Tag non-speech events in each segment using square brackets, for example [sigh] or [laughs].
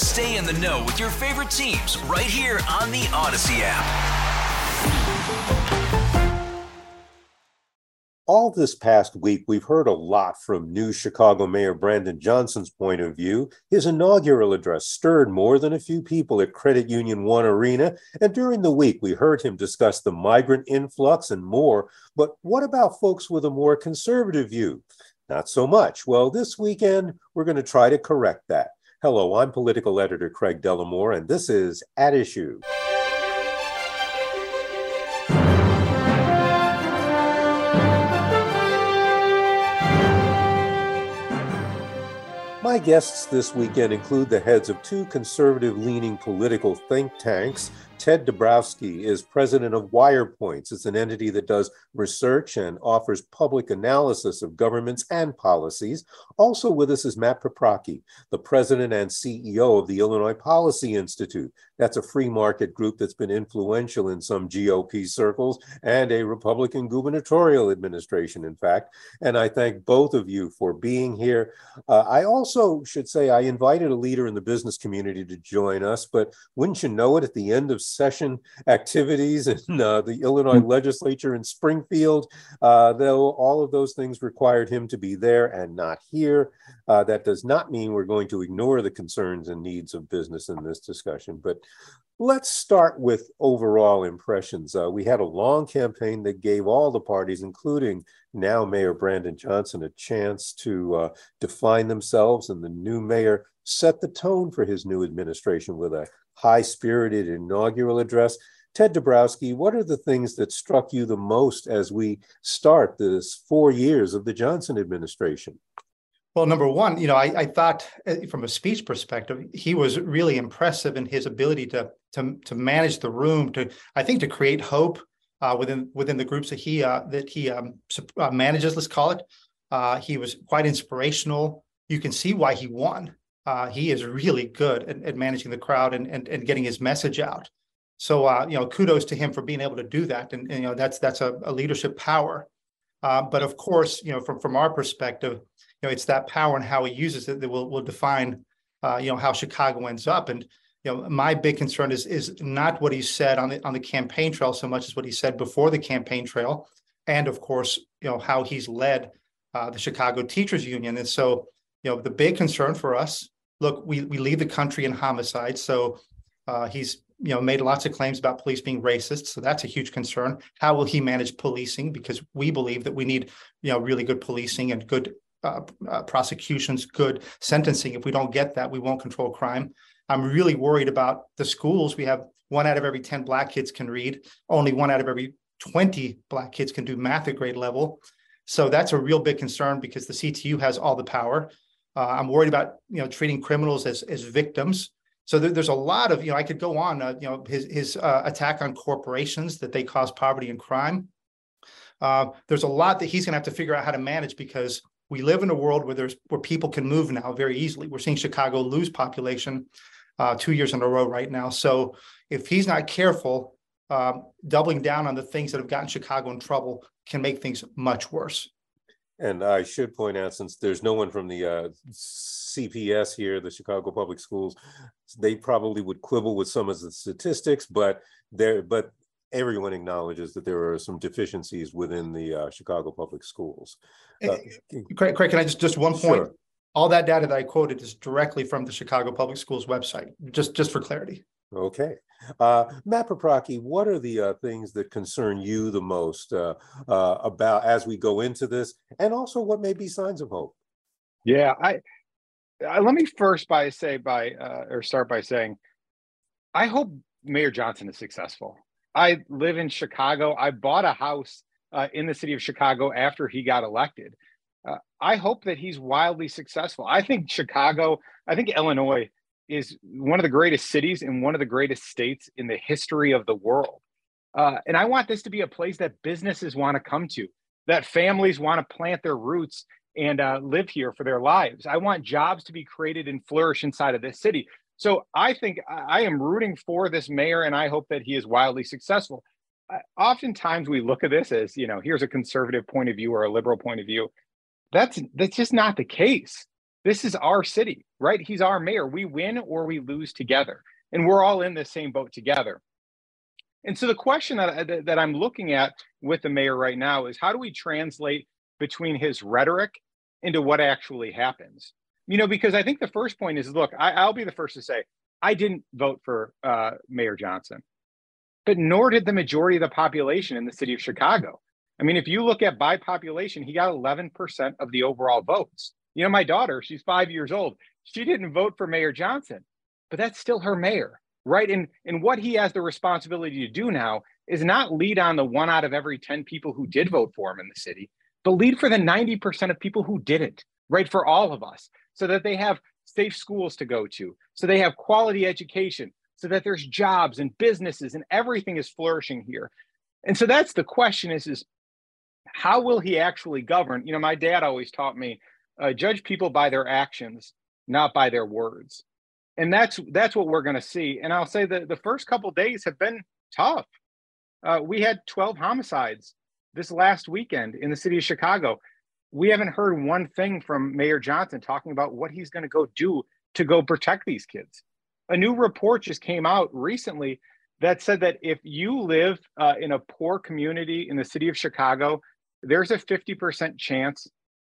Stay in the know with your favorite teams right here on the Audacy app. All this past week, we've heard a lot from new Chicago Mayor Brandon Johnson's point of view. His inaugural address stirred more than a few people at Credit Union One Arena. And during the week, we heard him discuss the migrant influx and more. But what about folks with a more conservative view? Not so much. Well, this weekend, we're going to try to correct that. Hello, I'm political editor Craig Dellimore, and this is At Issue. My guests this weekend include the heads of two conservative leaning political think tanks Ted Dabrowski is president of WirePoints. It's an entity that does research and offers public analysis of governments and policies. Also with us is Matt Paprocki, the president and CEO of the Illinois Policy Institute. That's a free market group that's been influential in some GOP circles and a Republican gubernatorial administration, in fact. And I thank both of you for being here. Uh, I also should say I invited a leader in the business community to join us, but wouldn't you know it, at the end of session activities in uh, the Illinois legislature in Springfield. Uh, though all of those things required him to be there and not here. Uh, that does not mean we're going to ignore the concerns and needs of business in this discussion. But let's start with overall impressions. Uh, we had a long campaign that gave all the parties, including now Mayor Brandon Johnson, a chance to uh, define themselves, and the new mayor set the tone for his new administration with a high spirited inaugural address. Ted Dabrowski, what are the things that struck you the most as we start this four years of the Johnson administration? Well, number one, you know, I, I, thought uh, from a speech perspective, he was really impressive in his ability to to to manage the room, to I think to create hope uh, within within the groups that he uh, that he um, uh, manages. Let's call it. Uh, he was quite inspirational. You can see why he won uh, he is really good at, at, managing the crowd and, and, and getting his message out. So uh, you know, kudos to him for being able to do that, and, and you know that's that's a, a leadership power. Uh, but of course, you know, from from our perspective, you know, it's that power and how he uses it that will will define, uh, you know, how Chicago ends up. And you know, my big concern is is not what he said on the on the campaign trail so much as what he said before the campaign trail, and of course, you know, how he's led uh, the Chicago Teachers Union. And so, you know, the big concern for us look, we we leave the country in homicide. So uh, he's you know made lots of claims about police being racist. So that's a huge concern. How will he manage policing? Because we believe that we need you know really good policing and good uh, uh, prosecutions, good sentencing. If we don't get that, we won't control crime. I'm really worried about the schools. We have one out of every 10 black kids can read. Only one out of every 20 black kids can do math at grade level. So that's a real big concern because the CTU has all the power. Uh, I'm worried about you know treating criminals as as victims. So there, there's a lot of you know I could go on. Uh, you know his his uh, attack on corporations that they cause poverty and crime. Uh, there's a lot that he's going to have to figure out how to manage because we live in a world where there's where people can move now very easily. We're seeing Chicago lose population uh, two years in a row right now. So if he's not careful, um, doubling down on the things that have gotten Chicago in trouble can make things much worse. And I should point out, since there's no one from the uh, CPS here, the Chicago Public Schools, they probably would quibble with some of the statistics, but there, but everyone acknowledges that there are some deficiencies within the uh, Chicago Public Schools. Uh, Craig, Craig, can I just just one point? Sure. All that data that I quoted is directly from the Chicago Public Schools website, just, just for clarity. Okay. Uh, Matt Paprocki, what are the uh, things that concern you the most uh, uh, about as we go into this, and also what may be signs of hope? Yeah, I, I let me first by say by uh, or start by saying, I hope Mayor Johnson is successful. I live in Chicago. I bought a house uh, in the city of Chicago after he got elected. Uh, I hope that he's wildly successful. I think Chicago, I think Illinois is one of the greatest cities and one of the greatest states in the history of the world. Uh, and I want this to be a place that businesses want to come to, that families want to plant their roots and uh, live here for their lives. I want jobs to be created and flourish inside of this city. So I think I am rooting for this mayor, and I hope that he is wildly successful. oftentimes we look at this as you know, here's a conservative point of view or a liberal point of view. That's that's just not the case. This is our city, right? He's our mayor. We win or we lose together, and we're all in the same boat together. And so the question that, that I'm looking at with the mayor right now is how do we translate between his rhetoric into what actually happens? You know, because I think the first point is look, I, will be the first to say I didn't vote for uh, Mayor Johnson, but nor did the majority of the population in the city of Chicago. I mean, if you look at by population, he got 11% of the overall votes. You know, my daughter, she's five years old. She didn't vote for Mayor Johnson, but that's still her mayor, right? And, and what he has the responsibility to do now is not lead on the one out of every 10 people who did vote for him in the city, but lead for the 90% of people who didn't, right? For all of us, so that they have safe schools to go to, so they have quality education, so that there's jobs and businesses and everything is flourishing here. And so that's the question is, is how will he actually govern? You know, my dad always taught me uh, judge people by their actions, not by their words. And that's that's what we're going to see. And I'll say that the first couple days have been tough. Uh, we had 12 homicides this last weekend in the city of Chicago. We haven't heard one thing from Mayor Johnson talking about what he's going to go do to go protect these kids. A new report just came out recently that said that if you live uh, in a poor community in the city of Chicago, there's a 50% chance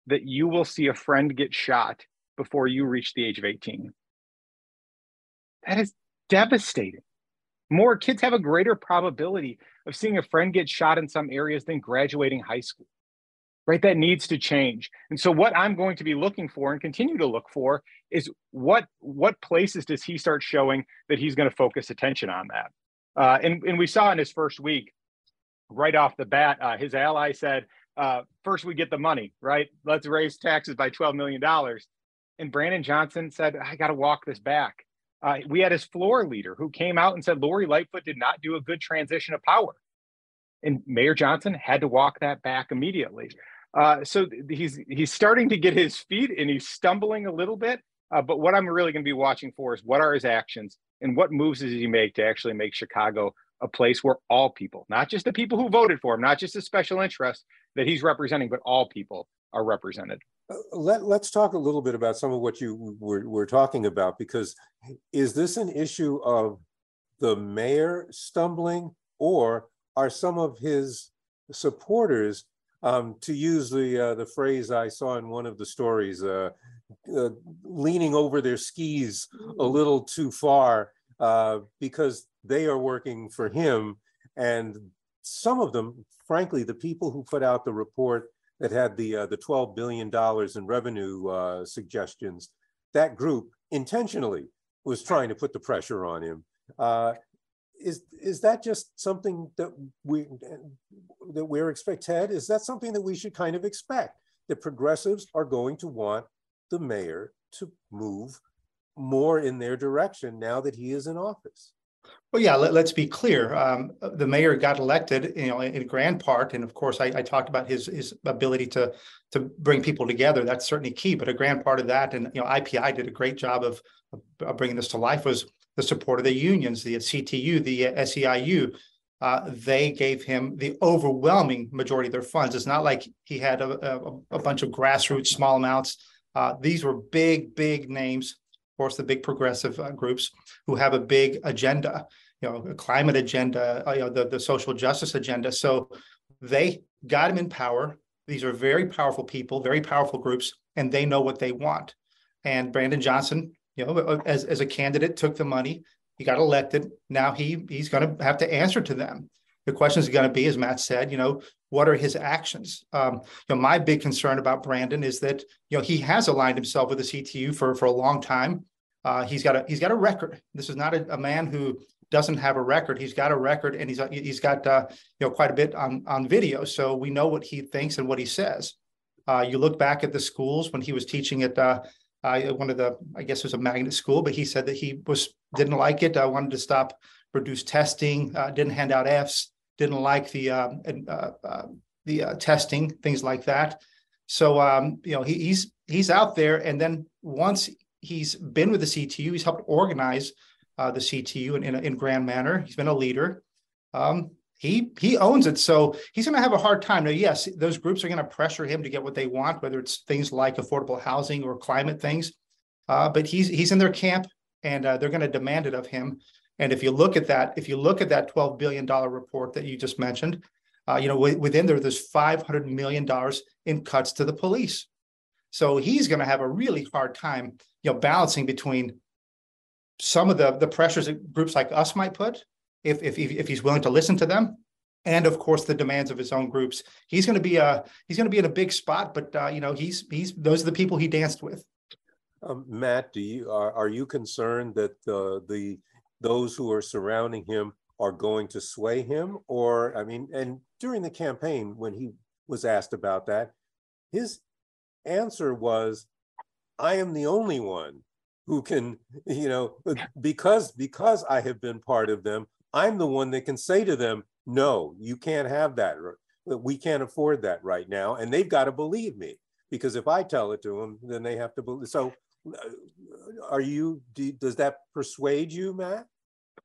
that you will see a friend get shot before you reach the age of 18. That is devastating. More kids have a greater probability of seeing a friend get shot in some areas than graduating high school. Right? That needs to change. And so what I'm going to be looking for and continue to look for is what what places does he start showing that he's going to focus attention on that? Uh, and, and we saw in his first week, right off the bat, uh, his ally said, uh, first we get the money, right? Let's raise taxes by $12 million. And Brandon Johnson said, I got to walk this back. Uh, we had his floor leader who came out and said Lori Lightfoot did not do a good transition of power. And Mayor Johnson had to walk that back immediately. Uh, so he's he's starting to get his feet and he's stumbling a little bit. Uh, but what I'm really going to be watching for is what are his actions and what moves does he make to actually make Chicago a place where all people, not just the people who voted for him, not just the special interest that he's representing, but all people are represented. Uh, let, let's talk a little bit about some of what you were, were talking about, because is this an issue of the mayor stumbling, or are some of his supporters, um, to use the uh, the phrase I saw in one of the stories, uh, uh, leaning over their skis a little too far uh, because they are working for him. And some of them, frankly, the people who put out the report that had the uh, the $12 billion in revenue uh, suggestions, that group intentionally was trying to put the pressure on him. Uh, is is that just something that we that we're expect Ted? Is that something that we should kind of expect that progressives are going to want the mayor to move more in their direction now that he is in office? Well, yeah, let, us be clear. Um, the mayor got elected, you know, in, in grand part, and of course, I, I, talked about his his ability to to bring people together. That's certainly key. But a grand part of that, and you know, IPI did a great job of, of bringing this to life. Was the support of the unions, the CTU, the SEIU. Uh, they gave him the overwhelming majority of their funds. It's not like he had a, a, a bunch of grassroots small amounts. Uh, these were big, big names course, the big progressive uh, groups who have a big agenda, you know, a climate agenda, uh, you know, the, the social justice agenda. So they got him in power. These are very powerful people, very powerful groups, and they know what they want. And Brandon Johnson, you know, as, as a candidate, took the money. He got elected. Now he he's going to have to answer to them. The question is going to be, as Matt said, you know, what are his actions? Um, you know, my big concern about Brandon is that you know he has aligned himself with the CTU for for a long time. Uh, he's got a he's got a record. This is not a, a, man who doesn't have a record. He's got a record, and he's he's got uh, you know quite a bit on on video. So we know what he thinks and what he says. Uh, you look back at the schools when he was teaching at uh, uh, one of the I guess it was a magnet school, but he said that he was didn't like it. I wanted to stop reduce testing. didn't hand out Fs didn't like the uh, uh, uh, the uh, testing, things like that. So um, you know he, he's he's out there, and then once he's been with the CTU, he's helped organize uh, the CTU in, in, in grand manner. He's been a leader. Um, he he owns it, so he's going to have a hard time. Now, yes, those groups are going to pressure him to get what they want, whether it's things like affordable housing or climate things. Uh, but he's he's in their camp, and they're going to demand it of him. And if you look at that, if you look at that $12 billion report that you just mentioned, uh, you know, w- within there, there's $500 million in cuts to the police. So he's going to have a really hard time, you know, balancing between some of the, the pressures that groups like us might put, if, if, if he's willing to listen to them, and of course the demands of his own groups. He's going to be a he's going to be in a big spot, but uh, you know he's he's those are the people he danced with. Um, Matt, do you are, are you concerned that uh, the those who are surrounding him are going to sway him? Or, I mean, and during the campaign, when he was asked about that, his answer was, I am the only one who can, you know, because because I have been part of them, I'm the one that can say to them, no, you can't have that. We can't afford that right now. And they've got to believe me because if I tell it to them, then they have to believe. So are you do, does that persuade you matt?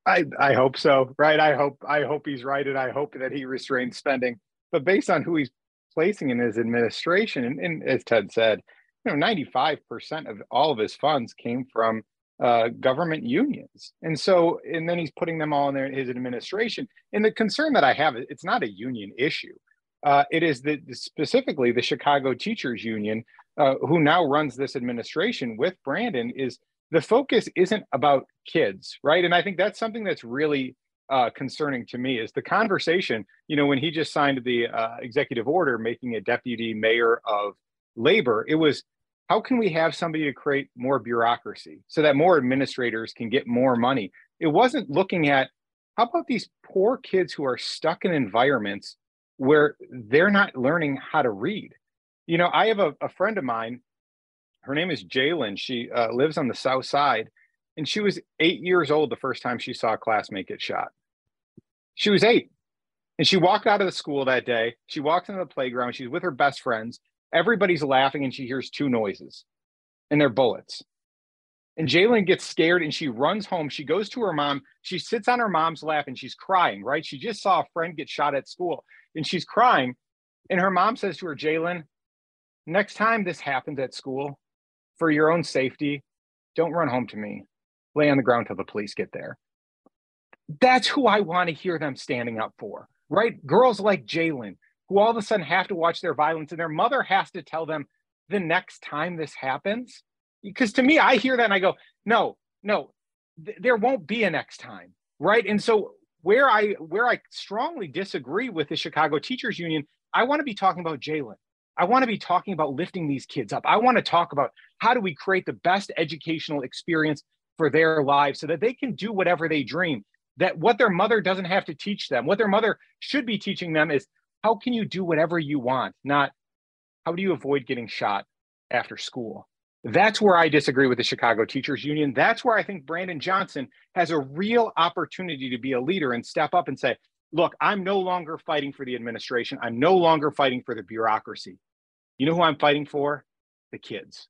I i hope so right? I hope i hope he's right and i hope that he restrains spending. But based on who he's placing in his administration and, and as ted said you know 95% of all of his funds came from uh, government unions. And so and then he's putting them all in there, in his administration. And the concern that i have is it's not a union issue uh, it is the specifically the chicago teachers union uh, who now runs this administration with Brandon, is the focus isn't about kids, right? And I think that's something that's really uh, concerning to me is the conversation. You know, when he just signed the uh, executive order making a deputy mayor of labor, it was how can we have somebody to create more bureaucracy so that more administrators can get more money? It wasn't looking at how about these poor kids who are stuck in environments where they're not learning how to read you know, I have a, a friend of mine. Her name is Jalen. She uh, lives on the south side, and she was eight years old the first time she saw a classmate get shot. She was eight, and she walked out of the school that day. She walks into the playground. She's with her best friends. Everybody's laughing, and she hears two noises, and they're bullets. And Jalen gets scared and she runs home. She goes to her mom. She sits on her mom's lap and she's crying, right? She just saw a friend get shot at school and she's crying. And her mom says to her, Jalen, next time this happens at school, for your own safety, don't run home to me. Lay on the ground till the police get there. That's who I want to hear them standing up for, right? Girls like Jalen, who all of a sudden have to watch their violence and their mother has to tell them the next time this happens. Because to me, I hear that and I go, no, no, th- there won't be a next time, right? And so where I where I strongly disagree with the Chicago Teachers Union, I want to be talking about Jalen. I want to be talking about lifting these kids up. I want to talk about how do we create the best educational experience for their lives so that they can do whatever they dream. That what their mother doesn't have to teach them, what their mother should be teaching them is how can you do whatever you want, not how do you avoid getting shot after school. That's where I disagree with the Chicago Teachers Union. That's where I think Brandon Johnson has a real opportunity to be a leader and step up and say, look, I'm no longer fighting for the administration. I'm no longer fighting for the bureaucracy. You know who I'm fighting for? The kids.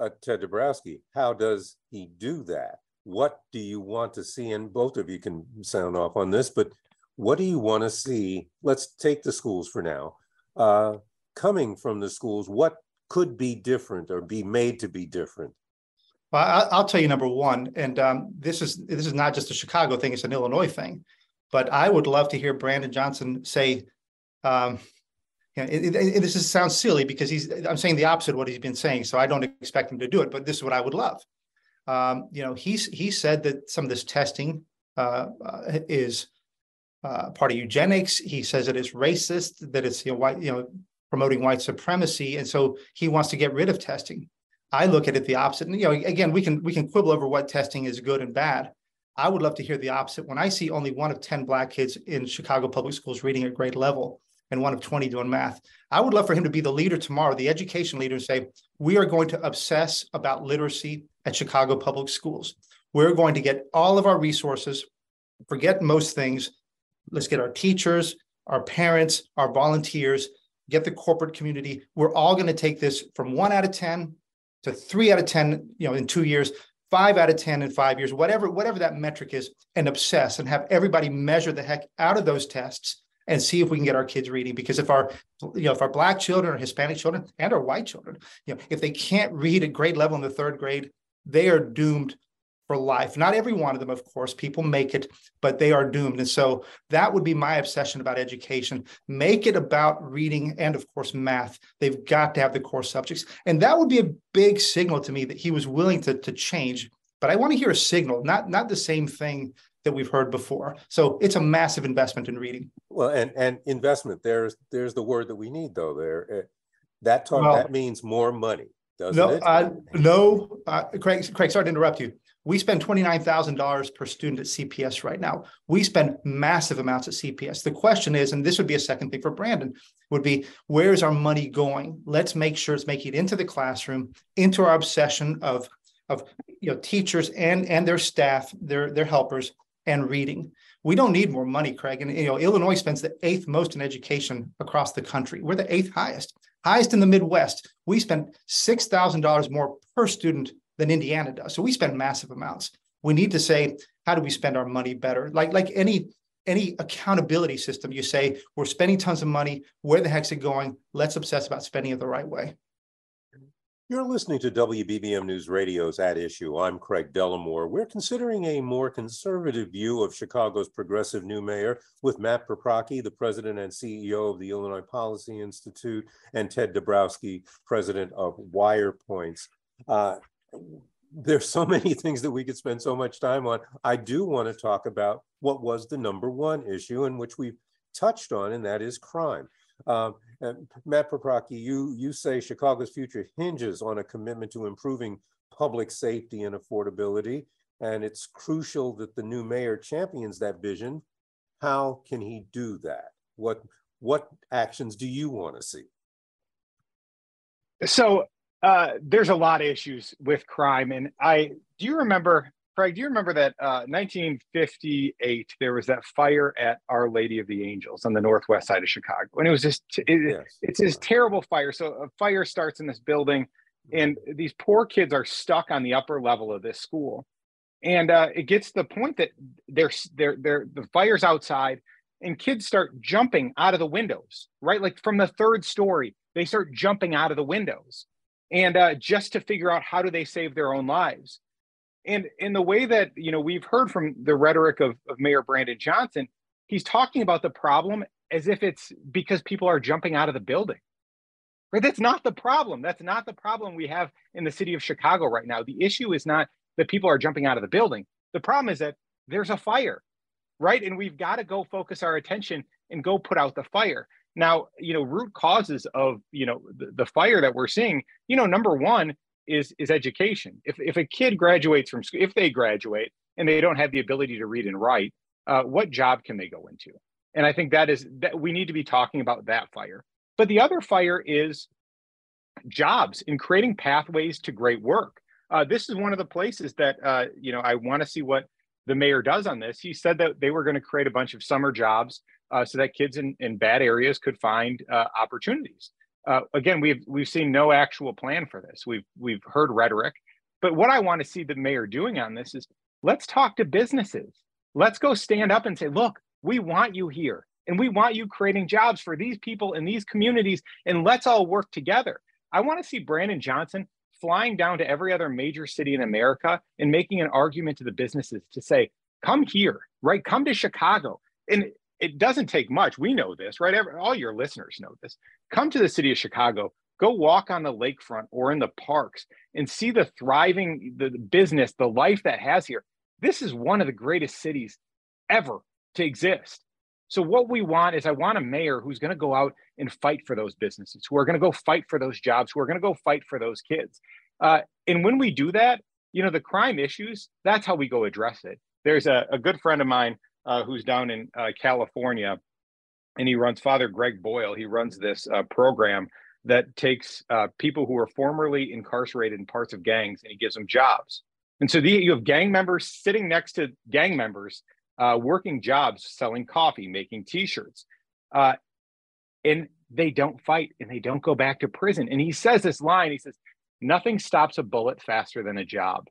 Uh, Ted Dabrowski, how does he do that? What do you want to see? And both of you can sound off on this, but what do you want to see? Let's take the schools for now. Uh, coming from the schools, what could be different or be made to be different? Well, I'll tell you number one, and um, this is this is not just a Chicago thing; it's an Illinois thing. But I would love to hear Brandon Johnson say, um, You know, this is, sounds silly because he's. I'm saying the opposite of what he's been saying, so I don't expect him to do it. But this is what I would love. Um, you know, he's he said that some of this testing uh, uh, is uh, part of eugenics. He says that it is racist, that it's you know white, you know, promoting white supremacy, and so he wants to get rid of testing. I look at it the opposite. And you know, again, we can we can quibble over what testing is good and bad. I would love to hear the opposite. When I see only one of 10 Black kids in Chicago public schools reading at grade level and one of 20 doing math, I would love for him to be the leader tomorrow, the education leader, and say, we are going to obsess about literacy at Chicago public schools. We're going to get all of our resources, forget most things. Let's get our teachers, our parents, our volunteers, get the corporate community. We're all going to take this from one out of 10 to three out of 10, you know, in two years five out of 10 in five years, whatever, whatever that metric is, and obsess and have everybody measure the heck out of those tests and see if we can get our kids reading. Because if our, you know, if our black children or Hispanic children and our white children, you know, if they can't read at grade level in the third grade, they are doomed for life. Not every one of them, of course, people make it, but they are doomed. And so that would be my obsession about education. Make it about reading and, of course, math. They've got to have the core subjects. And that would be a big signal to me that he was willing to, to change. But I want to hear a signal, not, not the same thing that we've heard before. So it's a massive investment in reading. Well, and and investment. There's there's the word that we need though. There eh, that talk well, that means more money, doesn't no, it? Uh, no, uh, Craig. Craig, sorry to interrupt you. We spend $29,000 per student at CPS right now. We spend massive amounts at CPS. The question is, and this would be a second thing for Brandon, would be where's our money going? Let's make sure it's making it into the classroom, into our obsession of, of you know, teachers and, and their staff, their, their helpers, and reading. We don't need more money, Craig. And you know, Illinois spends the eighth most in education across the country. We're the eighth highest, highest in the Midwest. We spend six thousand dollars more per student than Indiana does. So we spend massive amounts. We need to say, how do we spend our money better? Like like any any accountability system, you say we're spending tons of money. Where the heck's it going? Let's obsess about spending it the right way. You're listening to WBBM News Radio's At Issue. I'm Craig Dellimore. We're considering a more conservative view of Chicago's progressive new mayor with Matt Paprocki, the president and CEO of the Illinois Policy Institute, and Ted Dabrowski, president of WirePoints. Uh, there's so [laughs] many things that we could spend so much time on. I do want to talk about what was the number one issue in which we've touched on, and that is crime. Um, Matt Paprocki, you you say Chicago's future hinges on a commitment to improving public safety and affordability, and it's crucial that the new mayor champions that vision. How can he do that? What what actions do you want to see? So uh, there's a lot of issues with crime, and I do you remember, Craig? Do you remember that uh, 1958 there was that fire at Our Lady of the Angels on the northwest side of Chicago, and it was just it, yes. it's this terrible fire. So a fire starts in this building, and these poor kids are stuck on the upper level of this school, and uh, it gets to the point that they're they're they're the fire's outside, and kids start jumping out of the windows, right? Like from the third story, they start jumping out of the windows and uh, just to figure out how do they save their own lives. And in the way that you know we've heard from the rhetoric of, of mayor brandon johnson he's talking about the problem as if it's because people are jumping out of the building. Right? That's not the problem. That's not the problem we have in the city of chicago right now. The issue is not that people are jumping out of the building. The problem is that there's a fire right? And we've got to go focus our attention and go put out the fire now, you know, root causes of, you know, the, the fire that we're seeing, you know, number one is is education. If if a kid graduates from school, if they graduate and they don't have the ability to read and write, uh, what job can they go into? And I think that is that we need to be talking about that fire. But the other fire is jobs in creating pathways to great work. Uh, this is one of the places that uh, you know I want to see what the mayor does on this. He said that they were going to create a bunch of summer jobs uh, so that kids in, in bad areas could find uh, opportunities. Uh, again, we've we've seen no actual plan for this. We've we've heard rhetoric, but what I want to see the mayor doing on this is let's talk to businesses. Let's go stand up and say, look, we want you here, and we want you creating jobs for these people in these communities, and let's all work together. I want to see Brandon Johnson flying down to every other major city in America and making an argument to the businesses to say, come here, right? Come to Chicago. And it doesn't take much. We know this, right? Every, all your listeners know this. Come to the city of Chicago, go walk on the lakefront or in the parks and see the thriving the business, the life that has here. This is one of the greatest cities ever to exist. So what we want is I want a mayor who's going to go out and fight for those businesses, who are going to go fight for those jobs, who are going to go fight for those kids. Uh, and when we do that, you know, the crime issues, that's how we go address it. There's a, a good friend of mine uh, who's down in uh, California, and he runs Father Greg Boyle. He runs this uh, program that takes uh, people who are formerly incarcerated in parts of gangs and he gives them jobs. And so the, you have gang members sitting next to gang members uh, working jobs, selling coffee, making T-shirts, uh, and they don't fight and they don't go back to prison. And he says this line: he says, "Nothing stops a bullet faster than a job."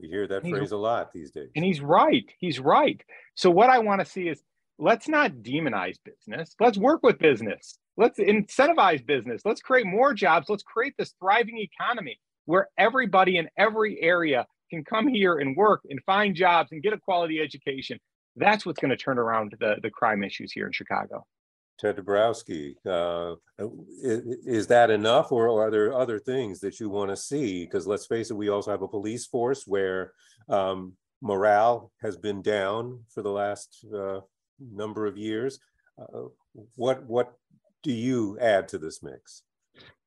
We hear that phrase a lot these days. And he's right. He's right. So what I want to see is let's not demonize business. Let's work with business. Let's incentivize business. Let's create more jobs. Let's create this thriving economy where everybody in every area can come here and work and find jobs and get a quality education. That's what's going to turn around the, the crime issues here in Chicago. Ted Dabrowski, uh, is, that enough, or are there other things that you want to see? Because let's face it, we also have a police force where um, morale has been down for the last uh, number of years. Uh, what what do you add to this mix?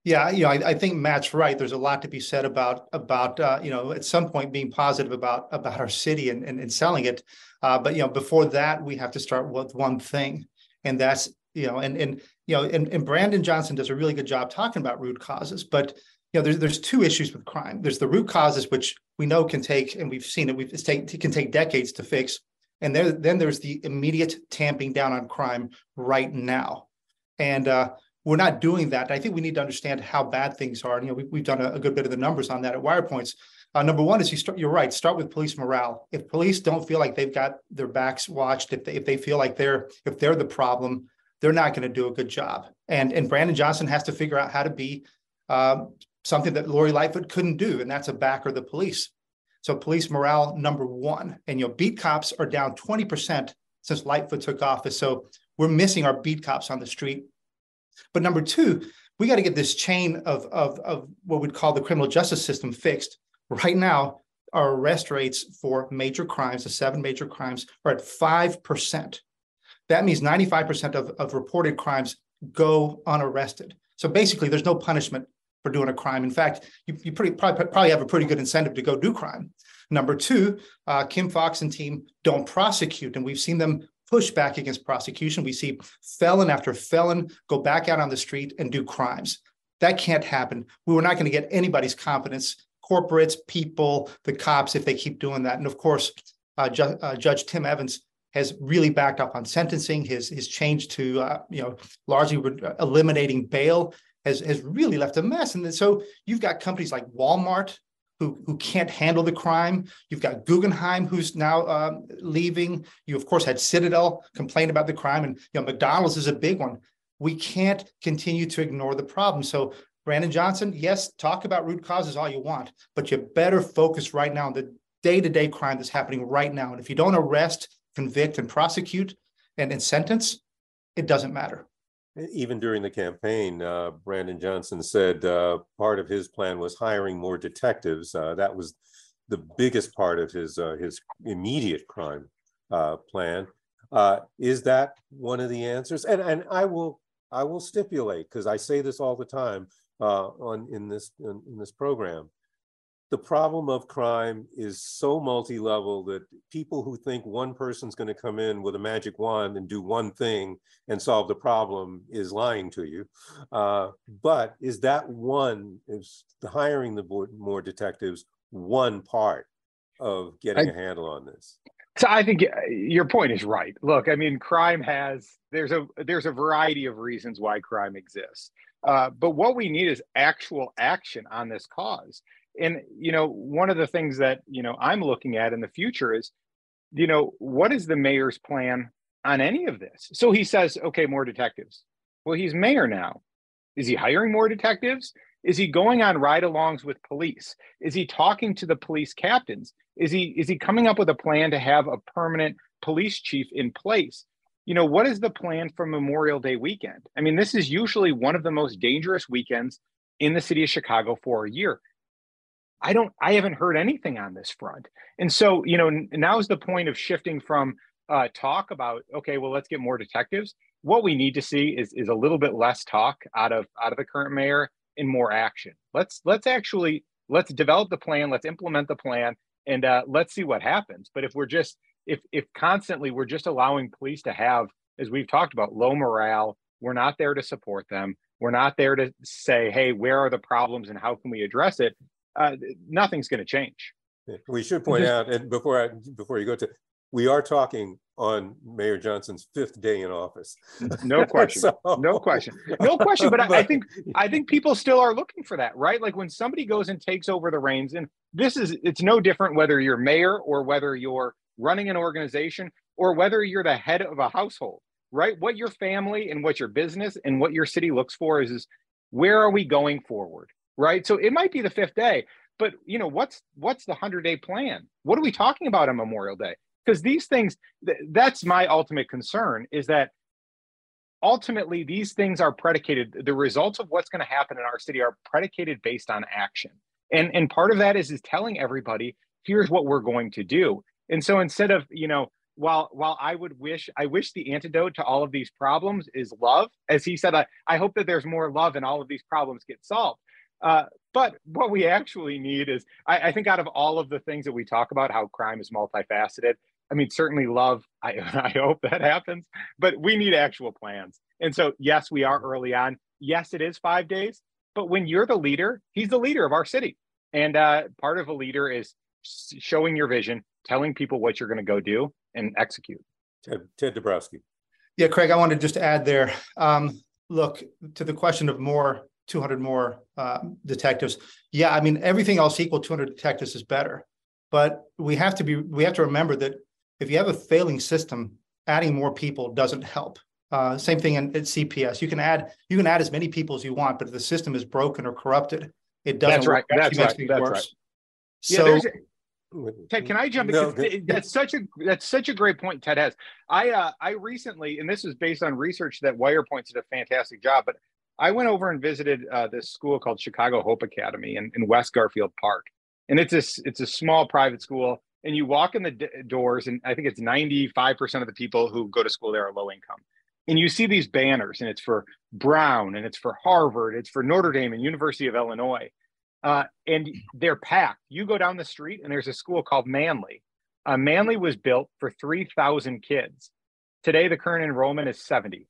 Yeah, you know, I, I, think Matt's right. There's a lot to be said about about uh, you know at some point being positive about about our city and and, and selling it. Uh, but you know, before that, we have to start with one thing, and that's you know, and and you know, and, and Brandon Johnson does a really good job talking about root causes. But you know, there's there's two issues with crime. There's the root causes, which we know can take, and we've seen it. We've take, it can take decades to fix. And there, then there's the immediate tamping down on crime right now. And uh, we're not doing that. I think we need to understand how bad things are. And, you know, we, have done a, a, good bit of the numbers on that at WirePoints. Uh, number one is you start. You're right. Start with police morale. If police don't feel like they've got their backs watched, if they if they feel like they're if they're the problem, they're not going to do a good job. And and Brandon Johnson has to figure out how to be um, something that Lori Lightfoot couldn't do, and that's a backer of the police. So police morale number one, and you know beat cops are down twenty percent since Lightfoot took office. So we're missing our beat cops on the street but number two, we got to get this chain of, of, of what we'd call the criminal justice system fixed. Right now, our arrest rates for major crimes, the seven major crimes, are at 5%. That means 95% of, of reported crimes go unarrested. So basically, there's no punishment for doing a crime. In fact, you, you pretty, probably, probably have a pretty good incentive to go do crime. Number two, uh, Kim Foxx and team don't prosecute, and we've seen them push back against prosecution. We see felon after felon go back out on the street and do crimes. That can't happen. We were not going to get anybody's confidence, corporates, people, the cops, if they keep doing that. And of course, uh, Ju- uh, Judge Tim Evans has really backed up on sentencing. His his change to uh, you know largely re- eliminating bail has has really left a mess. And so you've got companies like Walmart who, who can't handle the crime. You've got Guggenheim, who's now um, leaving. You, of course, had Citadel complain about the crime, and you know McDonald's is a big one. We can't continue to ignore the problem. So, Brandon Johnson, yes, talk about root causes all you want, but you better focus right now on the day-to-day crime that's happening right now. And if you don't arrest, convict, and prosecute and, and sentence, it doesn't matter. Even during the campaign, uh, Brandon Johnson said uh, part of his plan was hiring more detectives. Uh, that was the biggest part of his uh, his immediate crime uh, plan. Uh, is that one of the answers? And and I will I will stipulate because I say this all the time on in this in, in this program the problem of crime is so multi-level that people who think one person's going to come in with a magic wand and do one thing and solve the problem is lying to you. Uh, but is that one, is the hiring the board, more detectives one part of getting I, a handle on this? So I think uh, your point is right. Look, I mean, crime has there's a there's a variety of reasons why crime exists. Uh, but what we need is actual action on this cause and you know one of the things that you know i'm looking at in the future is you know what is the mayor's plan on any of this? So he says okay more detectives. Well he's mayor now. Is he hiring more detectives? Is he going on ride-alongs with police? Is he talking to the police captains? Is he is he coming up with a plan to have a permanent police chief in place? You know, what is the plan for Memorial Day weekend? I mean, this is usually one of the most dangerous weekends in the city of Chicago for a year. I don't, I haven't heard anything on this front. And so, you know, now is the point of shifting from uh, talk about, okay, well, let's get more detectives. What we need to see is, is a little bit less talk out of, out of the current mayor and more action. Let's, let's actually, let's develop the plan. Let's implement the plan and uh, let's see what happens. But if we're just, if, if constantly we're just allowing police to have, as we've talked about, low morale, we're not there to support them. We're not there to say, hey, where are the problems and how can we address it? Uh, nothing's going to change. We should point just, out, and before I before you go to, we are talking on Mayor Johnson's fifth day in office. No question. [laughs] so, no question. No question. But, but I, I think [laughs] I think people still are looking for that, right? Like when somebody goes and takes over the reins, and this is it's no different whether you're mayor or whether you're running an organization or whether you're the head of a household, right? What your family and what your business and what your city looks for is, is where are we going forward? Right? So it might be the fifth day, but you know what's what's the 100 day plan? What are we talking about on Memorial Day? Because these things th- that's my ultimate concern is that ultimately these things are predicated the results of what's going to happen in our city are predicated based on action. And and part of that is is telling everybody here's what we're going to do. And so instead of, you know, while while I would wish I wish the antidote to all of these problems is love, as he said, I, I hope that there's more love and all of these problems get solved. Uh, but what we actually need is, I, I, think, out of all of the things that we talk about, how crime is multifaceted. I mean, certainly love. I, [laughs] I hope that happens, but we need actual plans. And so, yes, we are early on. Yes, it is five days. But when you're the leader, he's the leader of our city. And uh, part of a leader is showing your vision, telling people what you're going to go do, and execute. Ted, Ted Dabrowski. Yeah, Craig, I wanted just to add there. Um, look to the question of more 200 more uh, detectives. Yeah, I mean everything else equal, 200 detectives is better. But we have to be we have to remember that if you have a failing system, adding more people doesn't help. Uh, same thing in, at CPS. You can add you can add as many people as you want, but if the system is broken or corrupted, it doesn't. That's right. That's right. That's worse. right. So, yeah, Ted, can I jump in? No, that's such a that's such a great point Ted has. I uh, I recently, and this is based on research that WirePoints did a fantastic job, but I went over and visited uh, this school called Chicago Hope Academy in, in West Garfield Park, and it's a it's a small private school. And you walk in the d- doors, and I think it's ninety five percent of the people who go to school there are low income. And you see these banners, and it's for Brown, and it's for Harvard, it's for Notre Dame and University of Illinois, uh, and they're packed. You go down the street, and there's a school called Manley. Uh, Manley was built for three thousand kids. Today, the current enrollment is seventy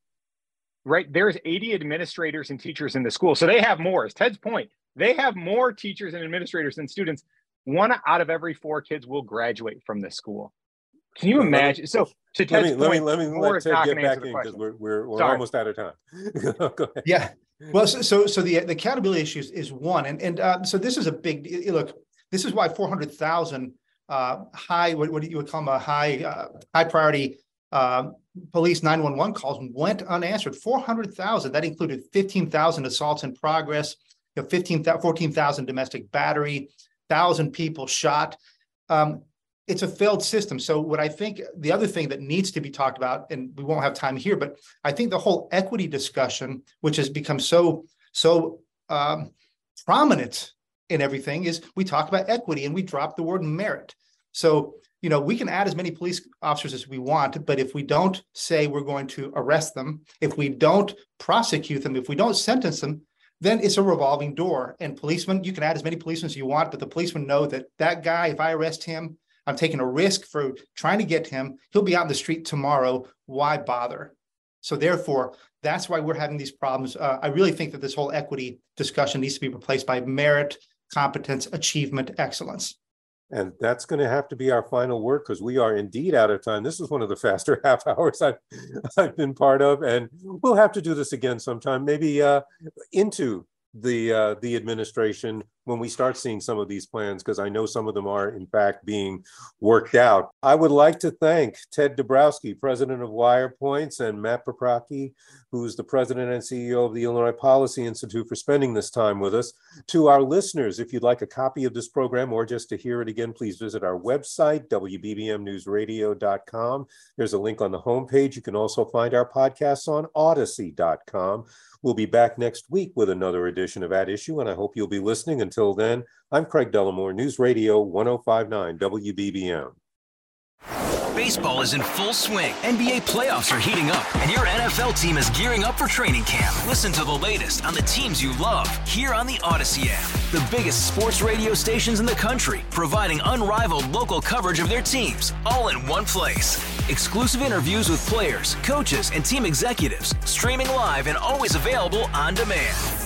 right? There's 80 administrators and teachers in the school. So they have more. As Ted's point, they have more teachers and administrators than students. One out of every four kids will graduate from this school. Can you imagine? So to Ted's let me, point, let me, let me let Ted get back in because we're we're, we're almost out of time. [laughs] yeah. Well, so, so so the the accountability issue is, is one, and and uh, so this is a big look. This is why four hundred thousand uh, high what, what you would call them a high uh, high priority uh, police 911 calls went unanswered. 400,000 that included 15,000 assaults in progress you know 15 14,000 domestic battery 1,000 people shot. Um, it's a failed system. So what i think the other thing that needs to be talked about and we won't have time here but i think the whole equity discussion which has become so so um, prominent in everything is we talk about equity and we drop the word merit. So you know, we can add as many police officers as we want, but if we don't say we're going to arrest them, if we don't prosecute them, if we don't sentence them, then it's a revolving door. And policemen, you can add as many policemen as you want, but the policemen know that that guy, if I arrest him, I'm taking a risk for trying to get him. He'll be out in the street tomorrow. Why bother? So therefore, that's why we're having these problems. Uh, I really think that this whole equity discussion needs to be replaced by merit, competence, achievement, excellence. And that's going to have to be our final word because we are indeed out of time. This is one of the faster [laughs] half hours I've, I've been part of, and we'll have to do this again sometime, maybe uh, into the uh, the administration when we start seeing some of these plans, because I know some of them are, in fact, being worked out. I would like to thank Ted Dabrowski, president of WirePoints, and Matt Paprocki, who's the president and CEO of the Illinois Policy Institute, for spending this time with us. To our listeners, if you'd like a copy of this program or just to hear it again, please visit our website, WBBMNewsRadio.com. There's a link on the homepage. You can also find our podcasts on Audacy.com. We'll be back next week with another edition of At Issue, and I hope you'll be listening. Until then, I'm Craig Dellimore, News Radio 1059 WBBM. Baseball is in full swing. NBA playoffs are heating up, and your NFL team is gearing up for training camp. Listen to the latest on the teams you love here on the Audacy app. The biggest sports radio stations in the country, providing unrivaled local coverage of their teams, all in one place. Exclusive interviews with players, coaches, and team executives, streaming live and always available on demand.